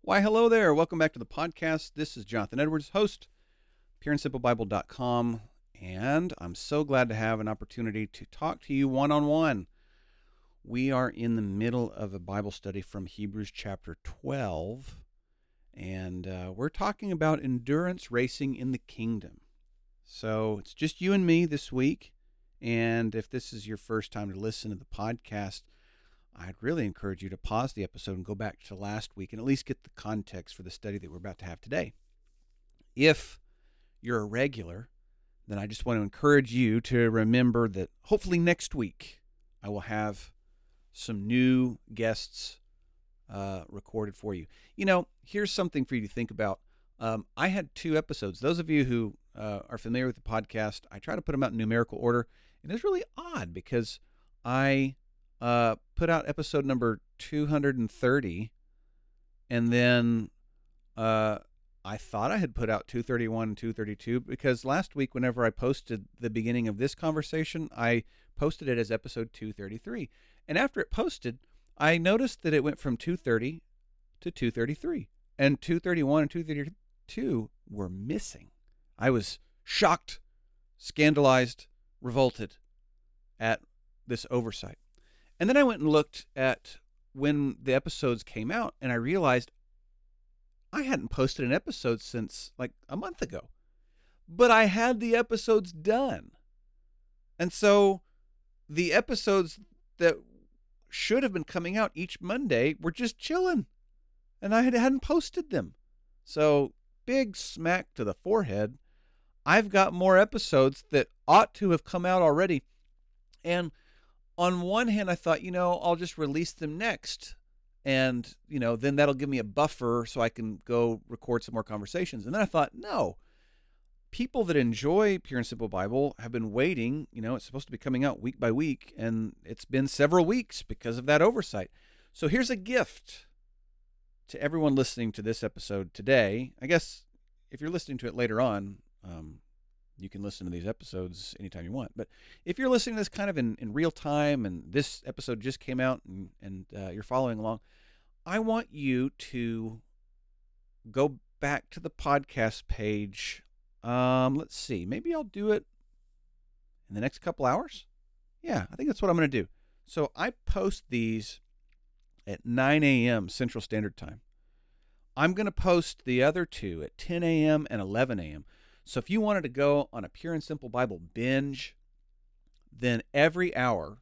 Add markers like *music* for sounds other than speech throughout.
Why, hello there. Welcome back to the podcast. This is Jonathan Edwards, host, pureandsimplebible.com, and I'm so glad to have an opportunity to talk to you one on one. We are in the middle of a Bible study from Hebrews chapter 12, and uh, we're talking about endurance racing in the kingdom. So it's just you and me this week. And if this is your first time to listen to the podcast, I'd really encourage you to pause the episode and go back to last week and at least get the context for the study that we're about to have today. If you're a regular, then I just want to encourage you to remember that hopefully next week I will have some new guests uh, recorded for you. You know, here's something for you to think about. Um, I had two episodes. Those of you who uh, are familiar with the podcast, I try to put them out in numerical order. And it's really odd because I uh, put out episode number 230, and then uh, I thought I had put out 231 and 232 because last week, whenever I posted the beginning of this conversation, I posted it as episode 233. And after it posted, I noticed that it went from 230 to 233, and 231 and 232 were missing. I was shocked, scandalized, revolted at this oversight. And then I went and looked at when the episodes came out, and I realized I hadn't posted an episode since like a month ago. But I had the episodes done. And so the episodes that should have been coming out each Monday were just chilling. And I hadn't posted them. So big smack to the forehead. I've got more episodes that ought to have come out already. And on one hand, I thought, you know, I'll just release them next. And, you know, then that'll give me a buffer so I can go record some more conversations. And then I thought, no, people that enjoy Pure and Simple Bible have been waiting. You know, it's supposed to be coming out week by week, and it's been several weeks because of that oversight. So here's a gift to everyone listening to this episode today. I guess if you're listening to it later on, um, you can listen to these episodes anytime you want. But if you're listening to this kind of in, in real time and this episode just came out and, and uh, you're following along, I want you to go back to the podcast page. Um, let's see, maybe I'll do it in the next couple hours. Yeah, I think that's what I'm going to do. So I post these at 9 a.m. Central Standard Time. I'm going to post the other two at 10 a.m. and 11 a.m. So if you wanted to go on a pure and simple Bible binge, then every hour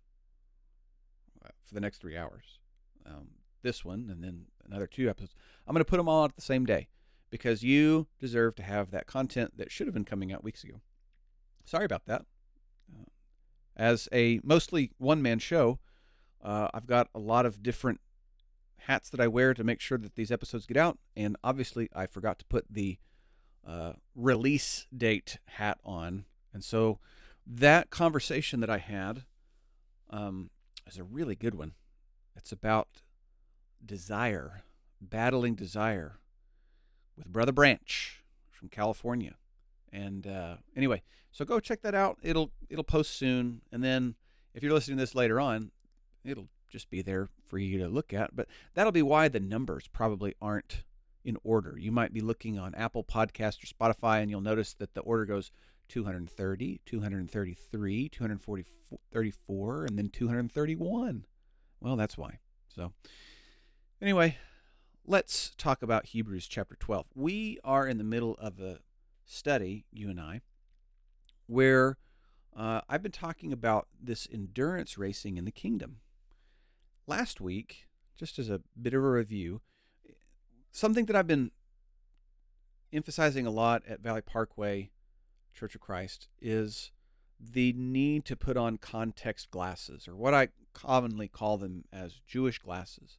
uh, for the next three hours, um, this one and then another two episodes, I'm going to put them all out the same day because you deserve to have that content that should have been coming out weeks ago. Sorry about that. Uh, as a mostly one man show, uh, I've got a lot of different hats that I wear to make sure that these episodes get out. And obviously, I forgot to put the uh, release date hat on. And so that conversation that I had um, is a really good one. It's about desire, battling desire with Brother Branch from California. And uh, anyway, so go check that out. It'll it'll post soon, and then if you're listening to this later on, it'll just be there for you to look at. But that'll be why the numbers probably aren't in order. You might be looking on Apple Podcast or Spotify, and you'll notice that the order goes 230, 233, 234, and then 231. Well, that's why. So, anyway, let's talk about Hebrews chapter 12. We are in the middle of a study, you and I, where uh, I've been talking about this endurance racing in the kingdom. Last week, just as a bit of a review, something that I've been emphasizing a lot at Valley Parkway Church of Christ is the need to put on context glasses, or what I commonly call them as Jewish glasses.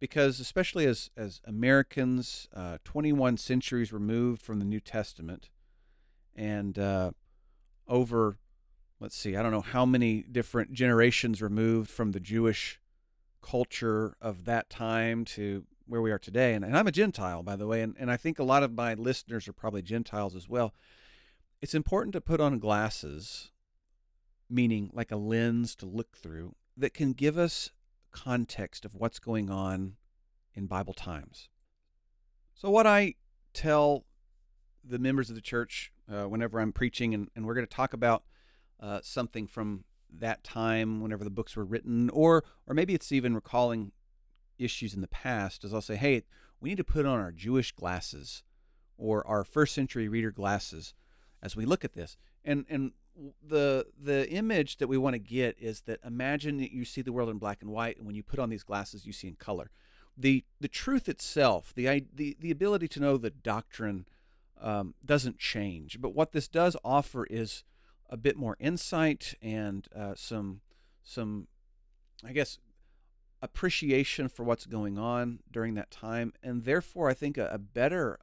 Because, especially as, as Americans, uh, 21 centuries removed from the New Testament, and uh, over, let's see, I don't know how many different generations removed from the Jewish culture of that time to where we are today. And, and I'm a Gentile, by the way, and, and I think a lot of my listeners are probably Gentiles as well. it's important to put on glasses, meaning like a lens to look through, that can give us context of what's going on in Bible times. So, what I tell the members of the church uh, whenever I'm preaching, and, and we're going to talk about uh, something from that time, whenever the books were written, or or maybe it's even recalling issues in the past, as I'll say, hey, we need to put on our Jewish glasses or our first century reader glasses as we look at this. And and the the image that we want to get is that imagine that you see the world in black and white, and when you put on these glasses, you see in color. The the truth itself, the the the ability to know the doctrine, um, doesn't change. But what this does offer is a bit more insight and uh, some some, I guess, appreciation for what's going on during that time, and therefore I think a, a better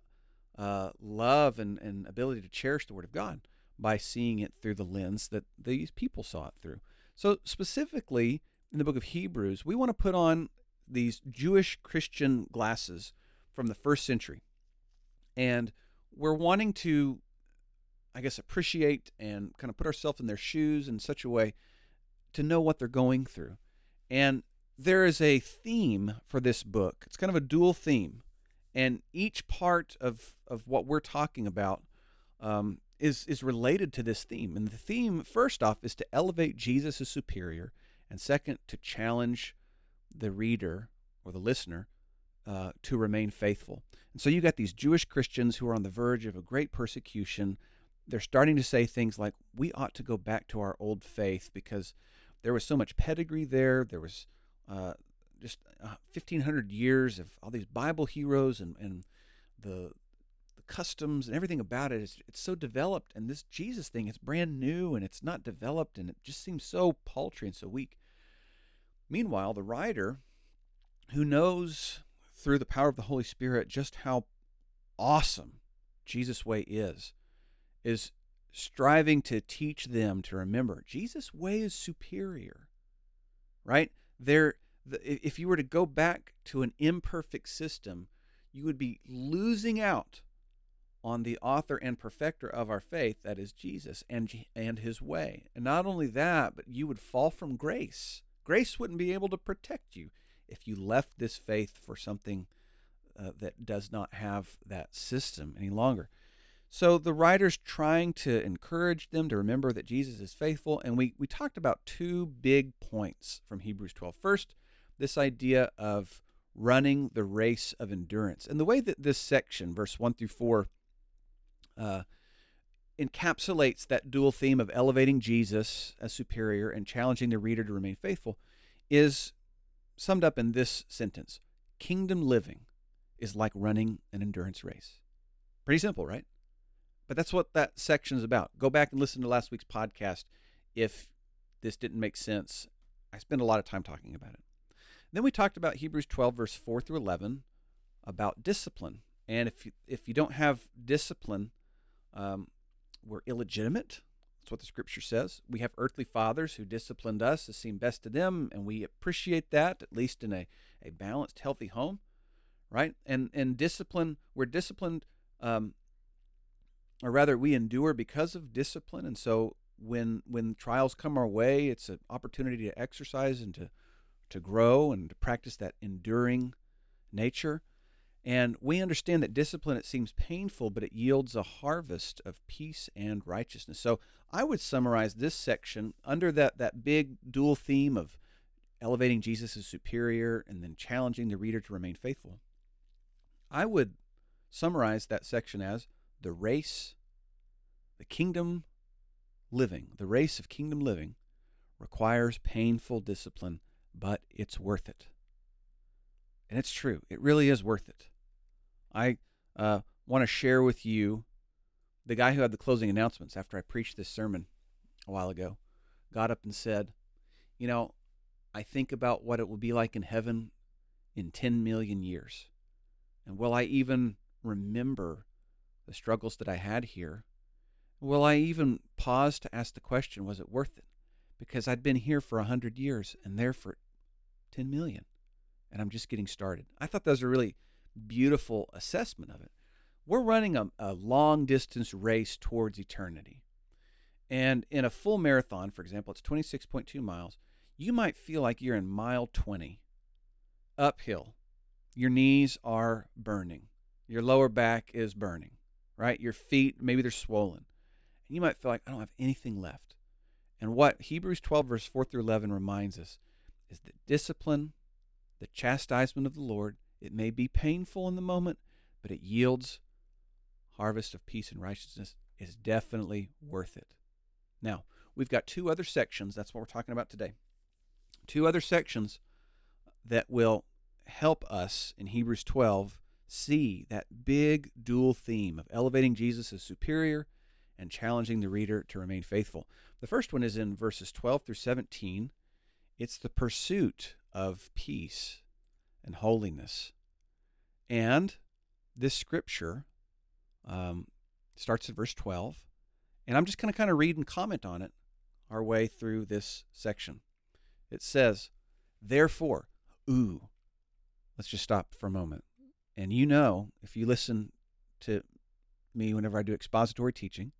uh, love and, and ability to cherish the Word of God by seeing it through the lens that these people saw it through. So, specifically in the book of Hebrews, we want to put on these Jewish Christian glasses from the first century. And we're wanting to, I guess, appreciate and kind of put ourselves in their shoes in such a way to know what they're going through. And there is a theme for this book. It's kind of a dual theme. And each part of, of what we're talking about um, is is related to this theme. And the theme, first off, is to elevate Jesus as superior, and second, to challenge the reader or the listener uh, to remain faithful. And so you got these Jewish Christians who are on the verge of a great persecution. They're starting to say things like, "We ought to go back to our old faith because there was so much pedigree there. There was uh, just uh, 1,500 years of all these Bible heroes and and the the customs and everything about it is it's so developed and this jesus thing is brand new and it's not developed and it just seems so paltry and so weak meanwhile the writer who knows through the power of the holy spirit just how awesome jesus way is is striving to teach them to remember jesus way is superior right there if you were to go back to an imperfect system you would be losing out on the author and perfecter of our faith, that is Jesus and, and his way. And not only that, but you would fall from grace. Grace wouldn't be able to protect you if you left this faith for something uh, that does not have that system any longer. So the writer's trying to encourage them to remember that Jesus is faithful. And we, we talked about two big points from Hebrews 12. First, this idea of running the race of endurance. And the way that this section, verse 1 through 4, uh, encapsulates that dual theme of elevating Jesus as superior and challenging the reader to remain faithful is summed up in this sentence Kingdom living is like running an endurance race. Pretty simple, right? But that's what that section is about. Go back and listen to last week's podcast if this didn't make sense. I spent a lot of time talking about it. Then we talked about Hebrews 12, verse 4 through 11, about discipline. And if you, if you don't have discipline, um, we're illegitimate. That's what the scripture says. We have earthly fathers who disciplined us as seemed best to them, and we appreciate that, at least in a, a balanced, healthy home, right? And and discipline, we're disciplined, um, or rather, we endure because of discipline. And so when when trials come our way, it's an opportunity to exercise and to to grow and to practice that enduring nature. And we understand that discipline, it seems painful, but it yields a harvest of peace and righteousness. So I would summarize this section under that, that big dual theme of elevating Jesus as superior and then challenging the reader to remain faithful. I would summarize that section as the race, the kingdom living, the race of kingdom living requires painful discipline, but it's worth it. And it's true, it really is worth it. I uh, want to share with you the guy who had the closing announcements after I preached this sermon a while ago got up and said, You know, I think about what it will be like in heaven in 10 million years. And will I even remember the struggles that I had here? Will I even pause to ask the question, was it worth it? Because I'd been here for a 100 years and there for 10 million, and I'm just getting started. I thought that was a really beautiful assessment of it. we're running a, a long distance race towards eternity. And in a full marathon, for example, it's 26.2 miles. You might feel like you're in mile 20 uphill. Your knees are burning. Your lower back is burning, right? Your feet, maybe they're swollen. And you might feel like, I don't have anything left. And what Hebrews 12, verse 4 through 11 reminds us is that discipline, the chastisement of the Lord, it may be painful in the moment, but it yields harvest of peace and righteousness is definitely worth it. Now, we've got two other sections. That's what we're talking about today. Two other sections that will help us in Hebrews 12 see that big dual theme of elevating Jesus as superior and challenging the reader to remain faithful. The first one is in verses 12 through 17. It's the pursuit of peace and holiness. And this scripture um, starts at verse 12. And I'm just going to kind of read and comment on it our way through this section. It says, Therefore, ooh, let's just stop for a moment. And you know, if you listen to me whenever I do expository teaching,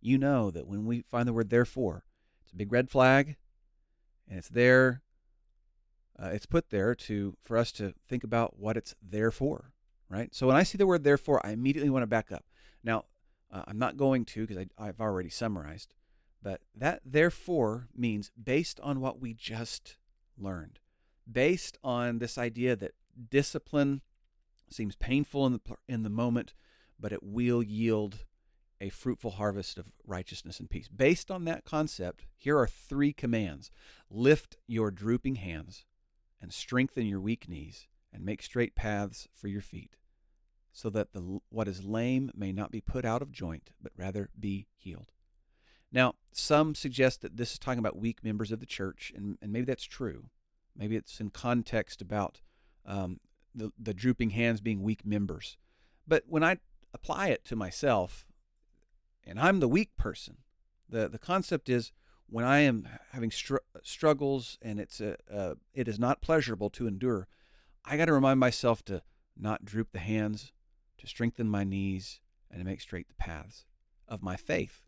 you know that when we find the word therefore, it's a big red flag, and it's there. Uh, it's put there to for us to think about what it's there for, right? So when I see the word therefore, I immediately want to back up. Now, uh, I'm not going to because I've already summarized, but that therefore means based on what we just learned, based on this idea that discipline seems painful in the in the moment, but it will yield a fruitful harvest of righteousness and peace. Based on that concept, here are three commands. Lift your drooping hands and strengthen your weak knees and make straight paths for your feet, so that the what is lame may not be put out of joint, but rather be healed. Now, some suggest that this is talking about weak members of the church, and, and maybe that's true. Maybe it's in context about um, the, the drooping hands being weak members. But when I apply it to myself, and I'm the weak person, the, the concept is when I am having str- struggles and it's a, it is not pleasurable to endure, I got to remind myself to not droop the hands, to strengthen my knees, and to make straight the paths of my faith.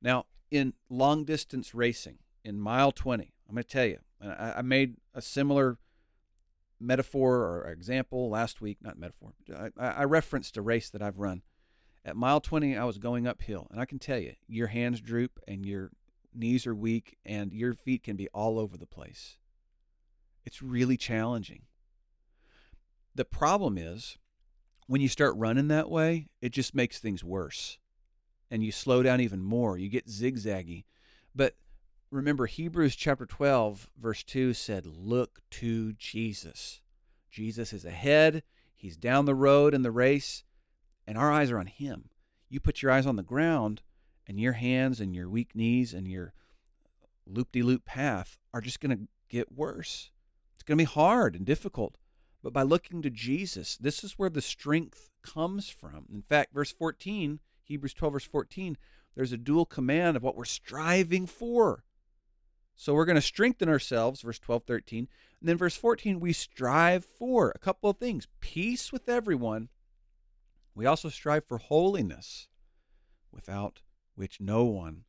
Now, in long distance racing, in mile 20, I'm going to tell you, I, I made a similar metaphor or example last week, not metaphor. I, I referenced a race that I've run. At mile 20, I was going uphill, and I can tell you, your hands droop and your knees are weak and your feet can be all over the place. It's really challenging. The problem is when you start running that way, it just makes things worse. And you slow down even more. You get zigzaggy. But remember, Hebrews chapter 12, verse 2 said, Look to Jesus. Jesus is ahead, he's down the road in the race, and our eyes are on him. You put your eyes on the ground, and your hands and your weak knees and your loop de loop path are just going to get worse. It's going to be hard and difficult. But by looking to Jesus, this is where the strength comes from. In fact, verse 14, Hebrews 12, verse 14, there's a dual command of what we're striving for. So we're going to strengthen ourselves, verse 12, 13. And then verse 14, we strive for a couple of things peace with everyone. We also strive for holiness, without which no one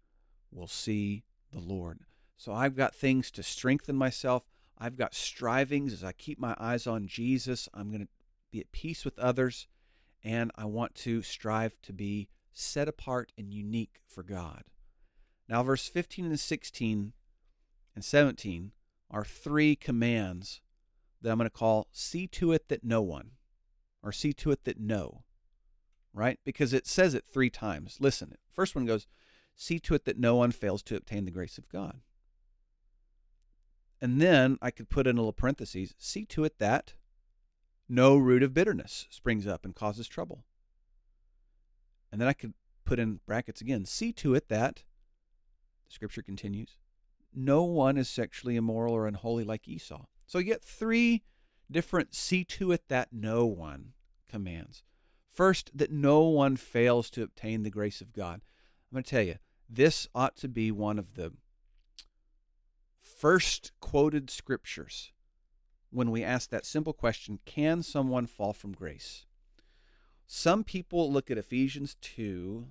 will see the Lord. So I've got things to strengthen myself. I've got strivings as I keep my eyes on Jesus. I'm going to be at peace with others, and I want to strive to be set apart and unique for God. Now, verse 15 and 16 and 17 are three commands that I'm going to call see to it that no one, or see to it that no, right? Because it says it three times. Listen, first one goes, see to it that no one fails to obtain the grace of God. And then I could put in a little parentheses, see to it that no root of bitterness springs up and causes trouble. And then I could put in brackets again, see to it that, the scripture continues, no one is sexually immoral or unholy like Esau. So you get three different see to it that no one commands. First, that no one fails to obtain the grace of God. I'm going to tell you, this ought to be one of the first quoted scriptures when we ask that simple question can someone fall from grace? Some people look at Ephesians 2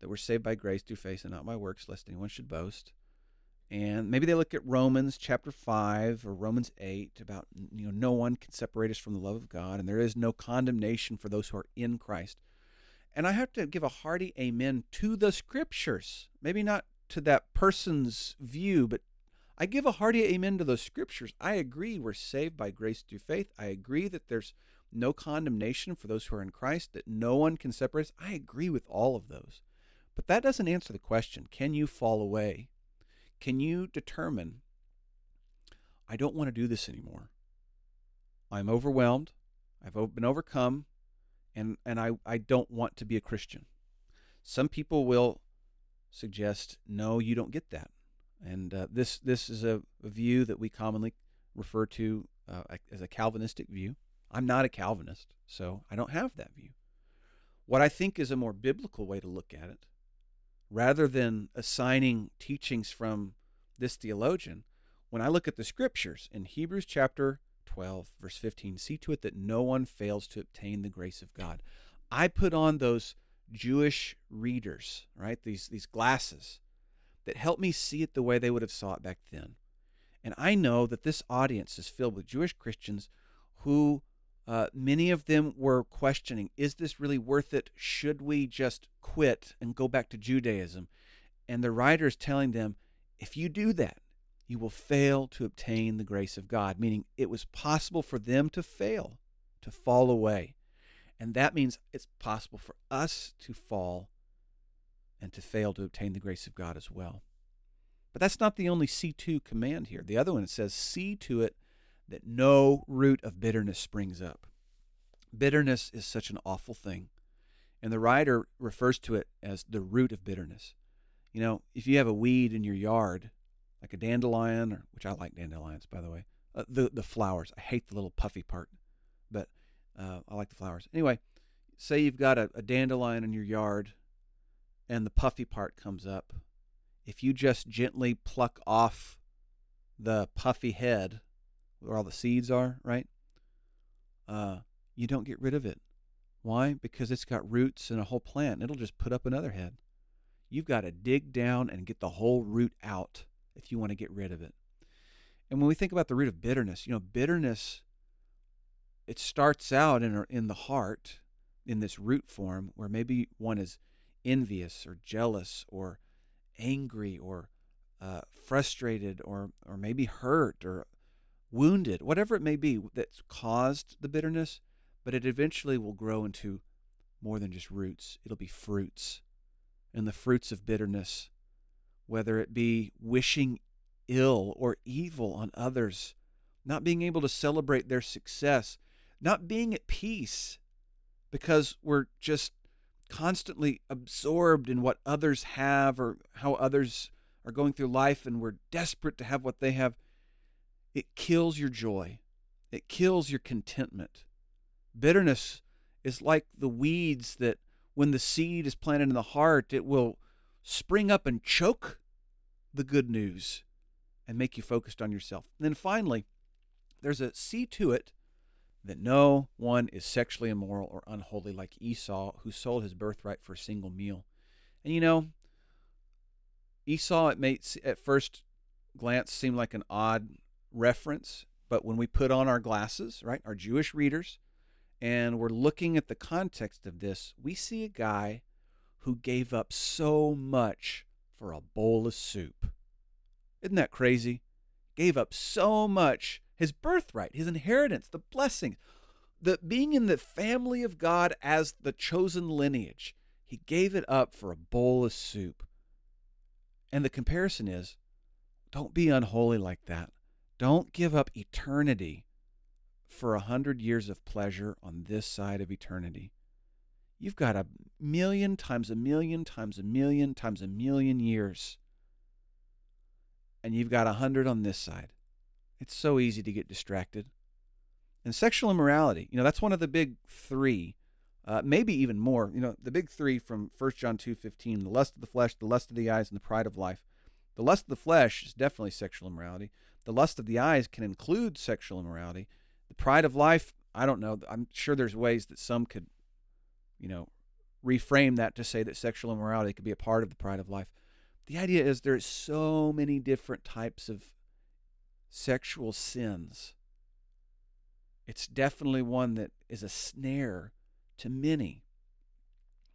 that we're saved by grace through faith and not by works, lest anyone should boast. And maybe they look at Romans chapter 5 or Romans 8 about you know no one can separate us from the love of God and there is no condemnation for those who are in Christ. And I have to give a hearty amen to the scriptures. Maybe not to that person's view, but I give a hearty amen to those scriptures. I agree we're saved by grace through faith. I agree that there's no condemnation for those who are in Christ, that no one can separate us. I agree with all of those. But that doesn't answer the question can you fall away? Can you determine, I don't want to do this anymore? I'm overwhelmed. I've been overcome and and I, I don't want to be a Christian. Some people will suggest, no, you don't get that, and uh, this this is a, a, view that we commonly refer to uh, as a Calvinistic view. I'm not a Calvinist, so I don't have that view. What I think is a more biblical way to look at it, rather than assigning teachings from this theologian, when I look at the scriptures in Hebrews chapter 12, verse 15 see to it that no one fails to obtain the grace of God. I put on those Jewish readers, right? These, these glasses that help me see it the way they would have saw it back then. And I know that this audience is filled with Jewish Christians who uh, many of them were questioning is this really worth it? Should we just quit and go back to Judaism? And the writer is telling them if you do that, you will fail to obtain the grace of God, meaning it was possible for them to fail, to fall away. And that means it's possible for us to fall and to fail to obtain the grace of God as well. But that's not the only C2 command here. The other one says, See to it that no root of bitterness springs up. Bitterness is such an awful thing. And the writer refers to it as the root of bitterness. You know, if you have a weed in your yard like a dandelion, or, which I like dandelions, by the way. Uh, the the flowers. I hate the little puffy part, but uh, I like the flowers. Anyway, say you've got a, a dandelion in your yard, and the puffy part comes up. If you just gently pluck off the puffy head, where all the seeds are, right? Uh, you don't get rid of it. Why? Because it's got roots and a whole plant. It'll just put up another head. You've got to dig down and get the whole root out if you want to get rid of it. And when we think about the root of bitterness, you know, bitterness it starts out in in the heart in this root form where maybe one is envious or jealous or angry or uh, frustrated or or maybe hurt or wounded, whatever it may be that's caused the bitterness, but it eventually will grow into more than just roots. It'll be fruits. And the fruits of bitterness whether it be wishing ill or evil on others, not being able to celebrate their success, not being at peace because we're just constantly absorbed in what others have or how others are going through life and we're desperate to have what they have. It kills your joy, it kills your contentment. Bitterness is like the weeds that when the seed is planted in the heart, it will spring up and choke the good news and make you focused on yourself. And then finally, there's a see to it that no one is sexually immoral or unholy like Esau, who sold his birthright for a single meal. And you know, Esau, it may at first glance seem like an odd reference, but when we put on our glasses, right, our Jewish readers, and we're looking at the context of this, we see a guy who gave up so much for a bowl of soup. Isn't that crazy? Gave up so much his birthright, his inheritance, the blessing, the being in the family of God as the chosen lineage. He gave it up for a bowl of soup. And the comparison is don't be unholy like that. Don't give up eternity for a hundred years of pleasure on this side of eternity you've got a million times a million times a million times a million years. And you've got a hundred on this side. It's so easy to get distracted. And sexual immorality, you know, that's one of the big three, uh, maybe even more. You know, the big three from 1 John 2.15, the lust of the flesh, the lust of the eyes, and the pride of life. The lust of the flesh is definitely sexual immorality. The lust of the eyes can include sexual immorality. The pride of life, I don't know. I'm sure there's ways that some could you know, reframe that to say that sexual immorality could be a part of the pride of life. The idea is there's so many different types of sexual sins. It's definitely one that is a snare to many.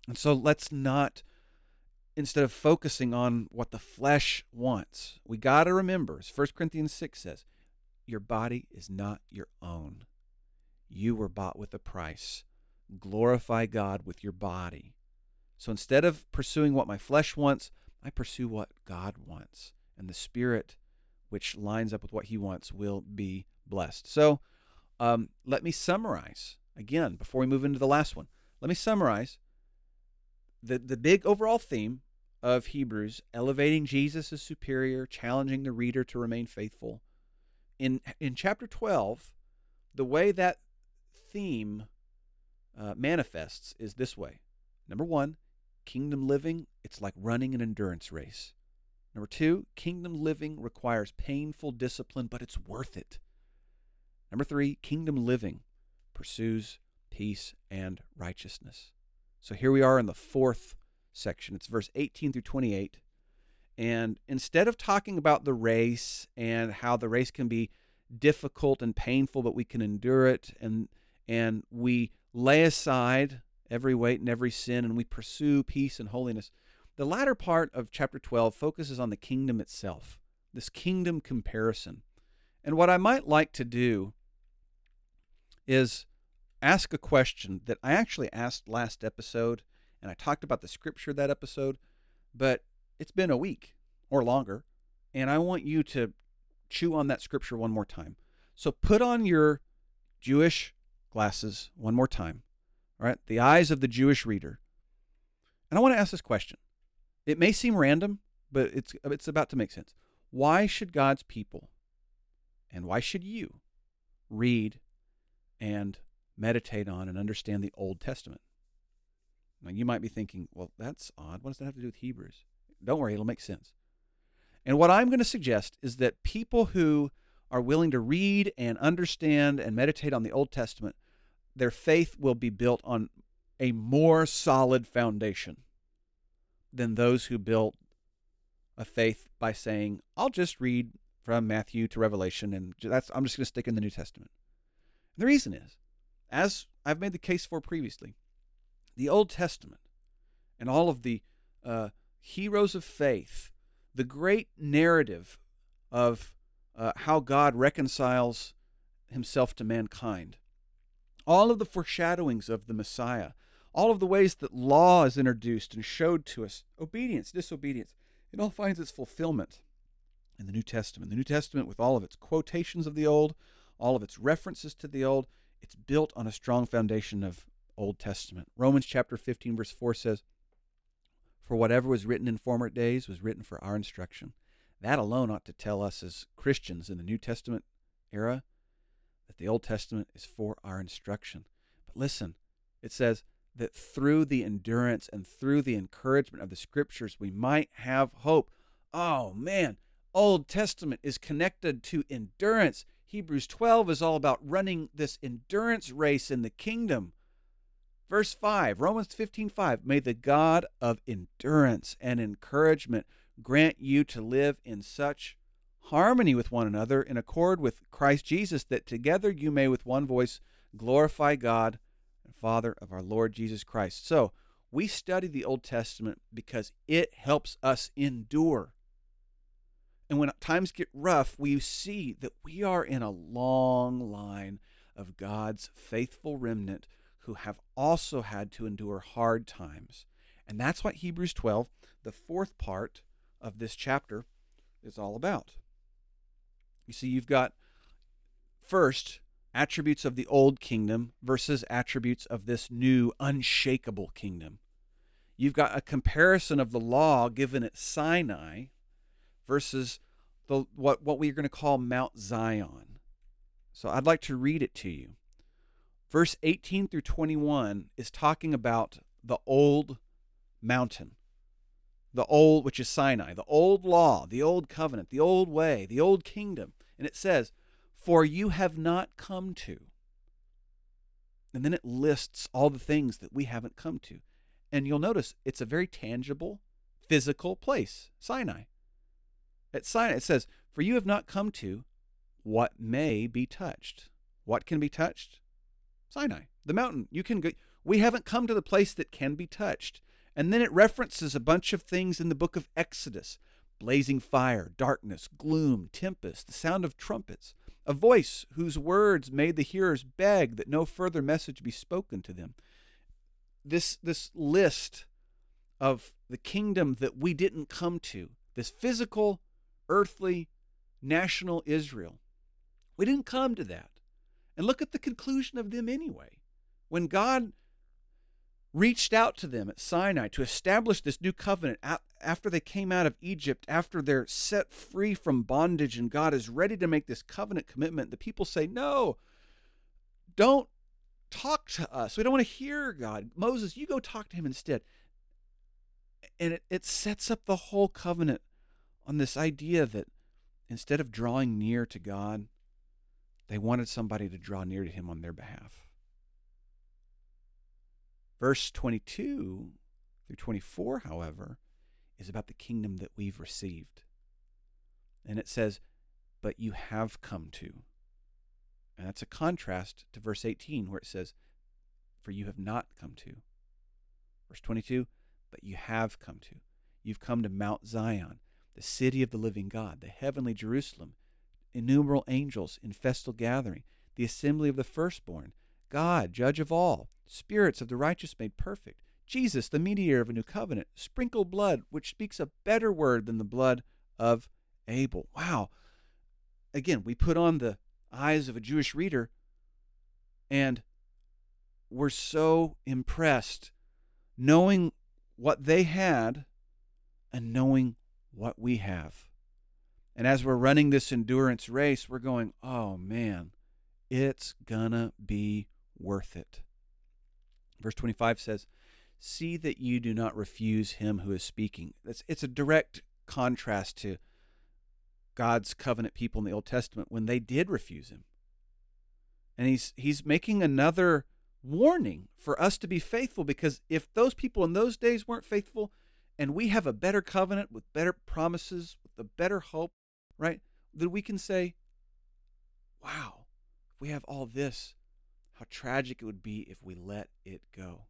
And so let's not, instead of focusing on what the flesh wants, we got to remember, as 1 Corinthians 6 says, your body is not your own. You were bought with a price. Glorify God with your body. So instead of pursuing what my flesh wants, I pursue what God wants. And the Spirit, which lines up with what He wants, will be blessed. So um, let me summarize again before we move into the last one. Let me summarize the, the big overall theme of Hebrews elevating Jesus as superior, challenging the reader to remain faithful. In, in chapter 12, the way that theme uh, manifests is this way number one, kingdom living, it's like running an endurance race. Number two, kingdom living requires painful discipline, but it's worth it. Number three, kingdom living pursues peace and righteousness. So here we are in the fourth section. It's verse 18 through 28. And instead of talking about the race and how the race can be difficult and painful, but we can endure it and and we lay aside every weight and every sin and we pursue peace and holiness. The latter part of chapter 12 focuses on the kingdom itself, this kingdom comparison. And what I might like to do is ask a question that I actually asked last episode, and I talked about the scripture that episode, but it's been a week or longer, and I want you to chew on that scripture one more time. So put on your Jewish glasses one more time, all right? The eyes of the Jewish reader. And I want to ask this question. It may seem random, but it's it's about to make sense. Why should God's people and why should you read and meditate on and understand the Old Testament. Now, you might be thinking, well, that's odd. What does that have to do with Hebrews? Don't worry, it'll make sense. And what I'm going to suggest is that people who are willing to read and understand and meditate on the Old Testament, their faith will be built on a more solid foundation than those who built a faith by saying, I'll just read from Matthew to Revelation and that's I'm just going to stick in the New Testament. And the reason is as I've made the case for previously, the Old Testament and all of the uh, heroes of faith, the great narrative of uh, how God reconciles himself to mankind, all of the foreshadowings of the Messiah, all of the ways that law is introduced and showed to us, obedience, disobedience, it all finds its fulfillment in the New Testament. The New Testament, with all of its quotations of the Old, all of its references to the Old, it's built on a strong foundation of Old Testament. Romans chapter 15, verse 4 says, For whatever was written in former days was written for our instruction. That alone ought to tell us as Christians in the New Testament era that the Old Testament is for our instruction. But listen, it says that through the endurance and through the encouragement of the scriptures, we might have hope. Oh man, Old Testament is connected to endurance. Hebrews 12 is all about running this endurance race in the kingdom. Verse 5, Romans 15 5, may the God of endurance and encouragement grant you to live in such harmony with one another in accord with Christ Jesus, that together you may with one voice glorify God and Father of our Lord Jesus Christ. So, we study the Old Testament because it helps us endure. And when times get rough, we see that we are in a long line of God's faithful remnant who have also had to endure hard times. And that's what Hebrews 12, the fourth part of this chapter, is all about. You see, you've got first attributes of the old kingdom versus attributes of this new unshakable kingdom. You've got a comparison of the law given at Sinai versus the, what, what we are going to call Mount Zion. So I'd like to read it to you. Verse 18 through 21 is talking about the old mountain, the old, which is Sinai, the old law, the old covenant, the old way, the old kingdom. And it says, For you have not come to. And then it lists all the things that we haven't come to. And you'll notice it's a very tangible, physical place, Sinai. At Sinai, it says, For you have not come to what may be touched. What can be touched? Sinai, the mountain. You can go. We haven't come to the place that can be touched. And then it references a bunch of things in the book of Exodus blazing fire, darkness, gloom, tempest, the sound of trumpets, a voice whose words made the hearers beg that no further message be spoken to them. This, this list of the kingdom that we didn't come to, this physical, earthly, national Israel, we didn't come to that. And look at the conclusion of them anyway. When God reached out to them at Sinai to establish this new covenant after they came out of Egypt, after they're set free from bondage, and God is ready to make this covenant commitment, the people say, No, don't talk to us. We don't want to hear God. Moses, you go talk to him instead. And it, it sets up the whole covenant on this idea that instead of drawing near to God, they wanted somebody to draw near to him on their behalf. Verse 22 through 24, however, is about the kingdom that we've received. And it says, But you have come to. And that's a contrast to verse 18, where it says, For you have not come to. Verse 22, But you have come to. You've come to Mount Zion, the city of the living God, the heavenly Jerusalem, innumerable angels in festal gathering, the assembly of the firstborn, God, judge of all spirits of the righteous made perfect, Jesus, the mediator of a new covenant, sprinkled blood, which speaks a better word than the blood of Abel. Wow. Again, we put on the eyes of a Jewish reader and we're so impressed knowing what they had and knowing what we have. And as we're running this endurance race, we're going, oh man, it's gonna be worth it. Verse 25 says, See that you do not refuse him who is speaking. It's, it's a direct contrast to God's covenant people in the Old Testament when they did refuse him. And he's, he's making another warning for us to be faithful because if those people in those days weren't faithful and we have a better covenant with better promises, with a better hope, right, That we can say, wow, if we have all this, how tragic it would be if we let it go.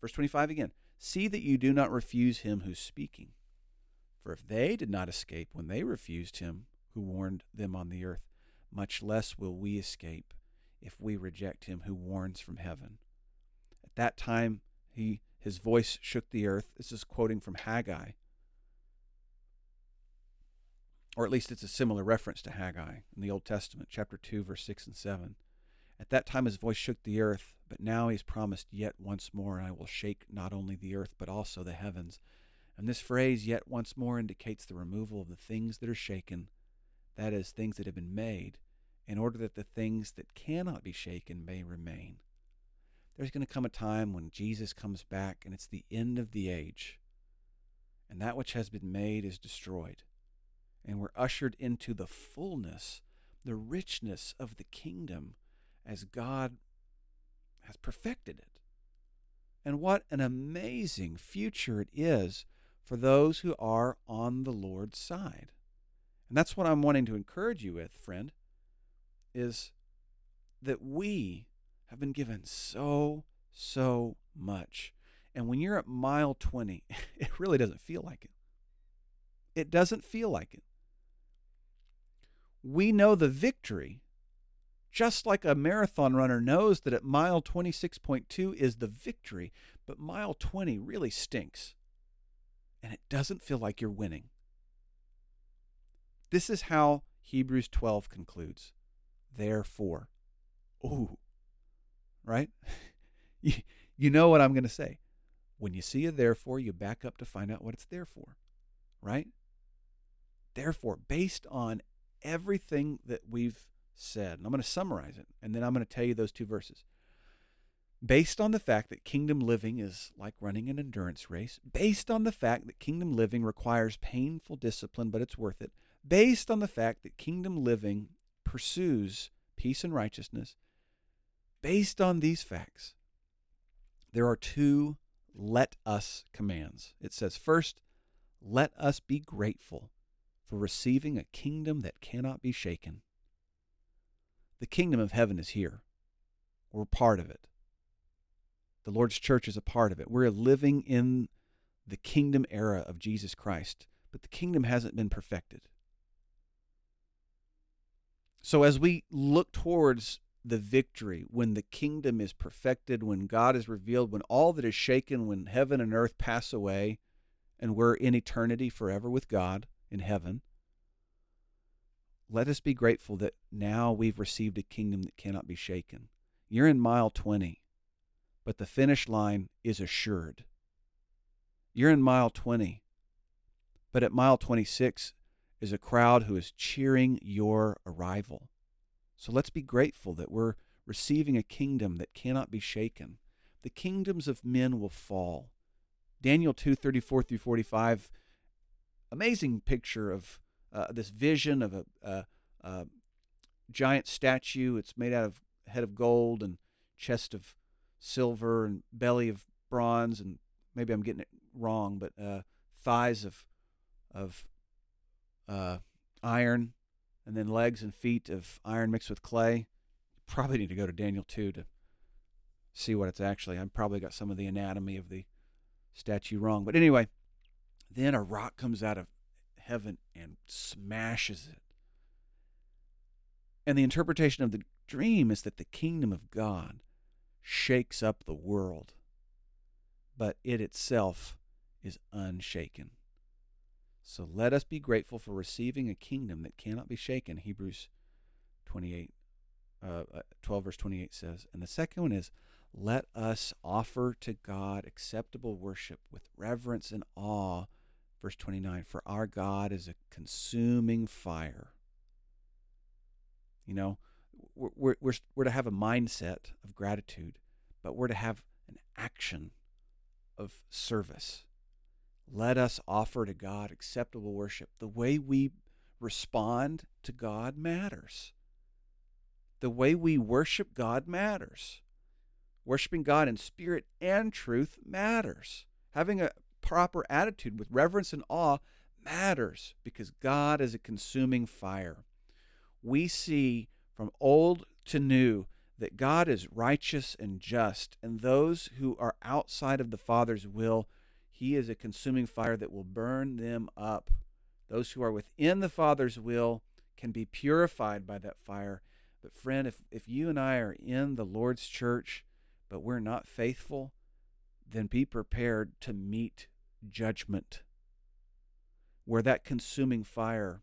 Verse 25 again See that you do not refuse him who's speaking. For if they did not escape when they refused him who warned them on the earth, much less will we escape if we reject him who warns from heaven. At that time, he, his voice shook the earth. This is quoting from Haggai. Or at least it's a similar reference to Haggai in the Old Testament, chapter 2, verse 6 and 7. At that time his voice shook the earth, but now he's promised, Yet once more and I will shake not only the earth, but also the heavens. And this phrase, yet once more, indicates the removal of the things that are shaken, that is, things that have been made, in order that the things that cannot be shaken may remain. There's going to come a time when Jesus comes back and it's the end of the age, and that which has been made is destroyed. And we're ushered into the fullness, the richness of the kingdom as God has perfected it. And what an amazing future it is for those who are on the Lord's side. And that's what I'm wanting to encourage you with, friend, is that we have been given so, so much. And when you're at mile 20, *laughs* it really doesn't feel like it. It doesn't feel like it. We know the victory just like a marathon runner knows that at mile 26.2 is the victory, but mile 20 really stinks. And it doesn't feel like you're winning. This is how Hebrews 12 concludes. Therefore. Ooh. Right? *laughs* you, you know what I'm going to say. When you see a therefore, you back up to find out what it's there for. Right? Therefore, based on everything that we've said. And I'm going to summarize it, and then I'm going to tell you those two verses. Based on the fact that kingdom living is like running an endurance race, based on the fact that kingdom living requires painful discipline, but it's worth it, based on the fact that kingdom living pursues peace and righteousness, based on these facts, there are two let us commands. It says, first, let us be grateful for receiving a kingdom that cannot be shaken. The kingdom of heaven is here. We're part of it. The Lord's church is a part of it. We're living in the kingdom era of Jesus Christ, but the kingdom hasn't been perfected. So as we look towards the victory, when the kingdom is perfected, when God is revealed, when all that is shaken, when heaven and earth pass away, and we're in eternity forever with God in heaven, let us be grateful that now we've received a kingdom that cannot be shaken. You're in mile 20, but the finish line is assured. You're in mile 20, but at mile 26 is a crowd who is cheering your arrival. So let's be grateful that we're receiving a kingdom that cannot be shaken. The kingdoms of men will fall. Daniel 2 34 through 45, amazing picture of uh, this vision of a, a, a, giant statue. It's made out of head of gold and chest of silver and belly of bronze, and maybe I'm getting it wrong, but uh, thighs of of uh, iron and then legs and feet of iron mixed with clay. Probably need to go to Daniel 2 to see what it's actually. I've probably got some of the anatomy of the statue wrong. But anyway, then a rock comes out of heaven and smashes it. And the interpretation of the dream is that the kingdom of God shakes up the world, but it itself is unshaken. So let us be grateful for receiving a kingdom that cannot be shaken. Hebrews 28, uh, uh 12, verse 28 says. And the second one is, let us offer to God acceptable worship with reverence and awe. Verse 29 For our God is a consuming fire. You know, we're, we're, we're to have a mindset of gratitude, but we're to have an action of service. Let us offer to God acceptable worship. The way we respond to God matters. The way we worship God matters. Worshiping God in spirit and truth matters. Having a proper attitude with reverence and awe matters because God is a consuming fire. We see from old to new that God is righteous and just, and those who are outside of the Father's will he is a consuming fire that will burn them up. Those who are within the Father's will can be purified by that fire. But, friend, if, if you and I are in the Lord's church, but we're not faithful, then be prepared to meet judgment, where that consuming fire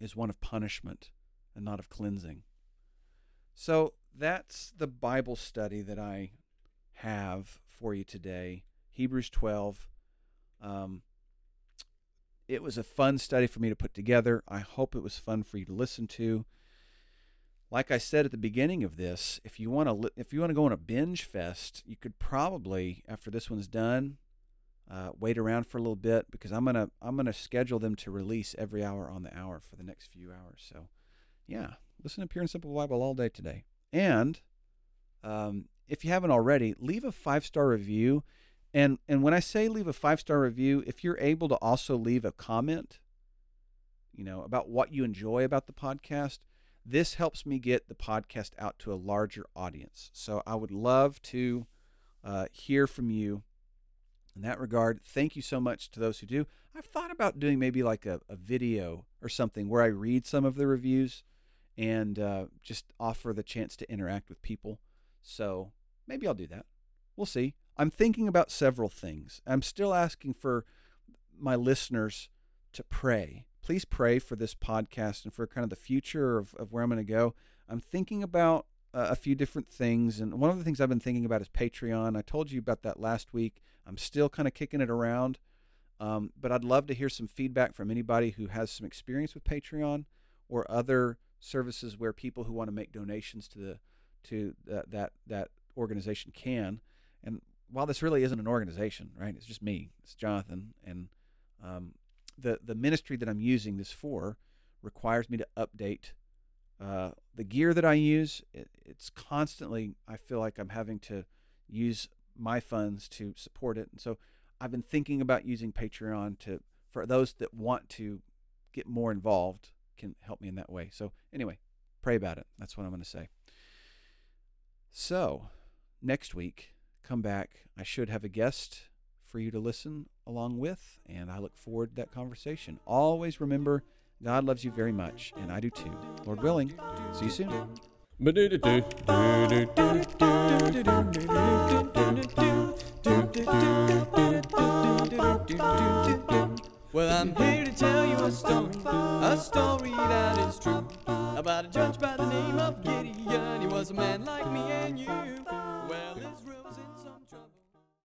is one of punishment and not of cleansing. So, that's the Bible study that I have for you today. Hebrews 12. Um, it was a fun study for me to put together. I hope it was fun for you to listen to. Like I said at the beginning of this, if you want to if you want to go on a binge fest, you could probably after this one's done, uh, wait around for a little bit because I'm gonna I'm gonna schedule them to release every hour on the hour for the next few hours. So, yeah, listen to Pure and Simple Bible all day today. And um, if you haven't already, leave a five star review. And and when I say leave a five star review, if you're able to also leave a comment, you know, about what you enjoy about the podcast, this helps me get the podcast out to a larger audience. So I would love to uh, hear from you in that regard. Thank you so much to those who do. I've thought about doing maybe like a, a video or something where I read some of the reviews and uh, just offer the chance to interact with people. So maybe I'll do that. We'll see. I'm thinking about several things. I'm still asking for my listeners to pray. Please pray for this podcast and for kind of the future of, of where I'm going to go. I'm thinking about a few different things. And one of the things I've been thinking about is Patreon. I told you about that last week. I'm still kind of kicking it around. Um, but I'd love to hear some feedback from anybody who has some experience with Patreon or other services where people who want to make donations to the to that that, that organization can. And while this really isn't an organization, right? It's just me. It's Jonathan, and um, the the ministry that I'm using this for requires me to update uh, the gear that I use, it, it's constantly, I feel like I'm having to use my funds to support it. And so I've been thinking about using Patreon to, for those that want to get more involved, can help me in that way. So, anyway, pray about it. That's what I'm going to say. So, next week, come back. I should have a guest for you to listen along with, and I look forward to that conversation. Always remember, God loves you very much, and I do too. Lord willing, see you soon. Well, I'm here to tell you a story, a story that is true. About a judge by the name of Gideon. He was a man like me and you. Well, was in some.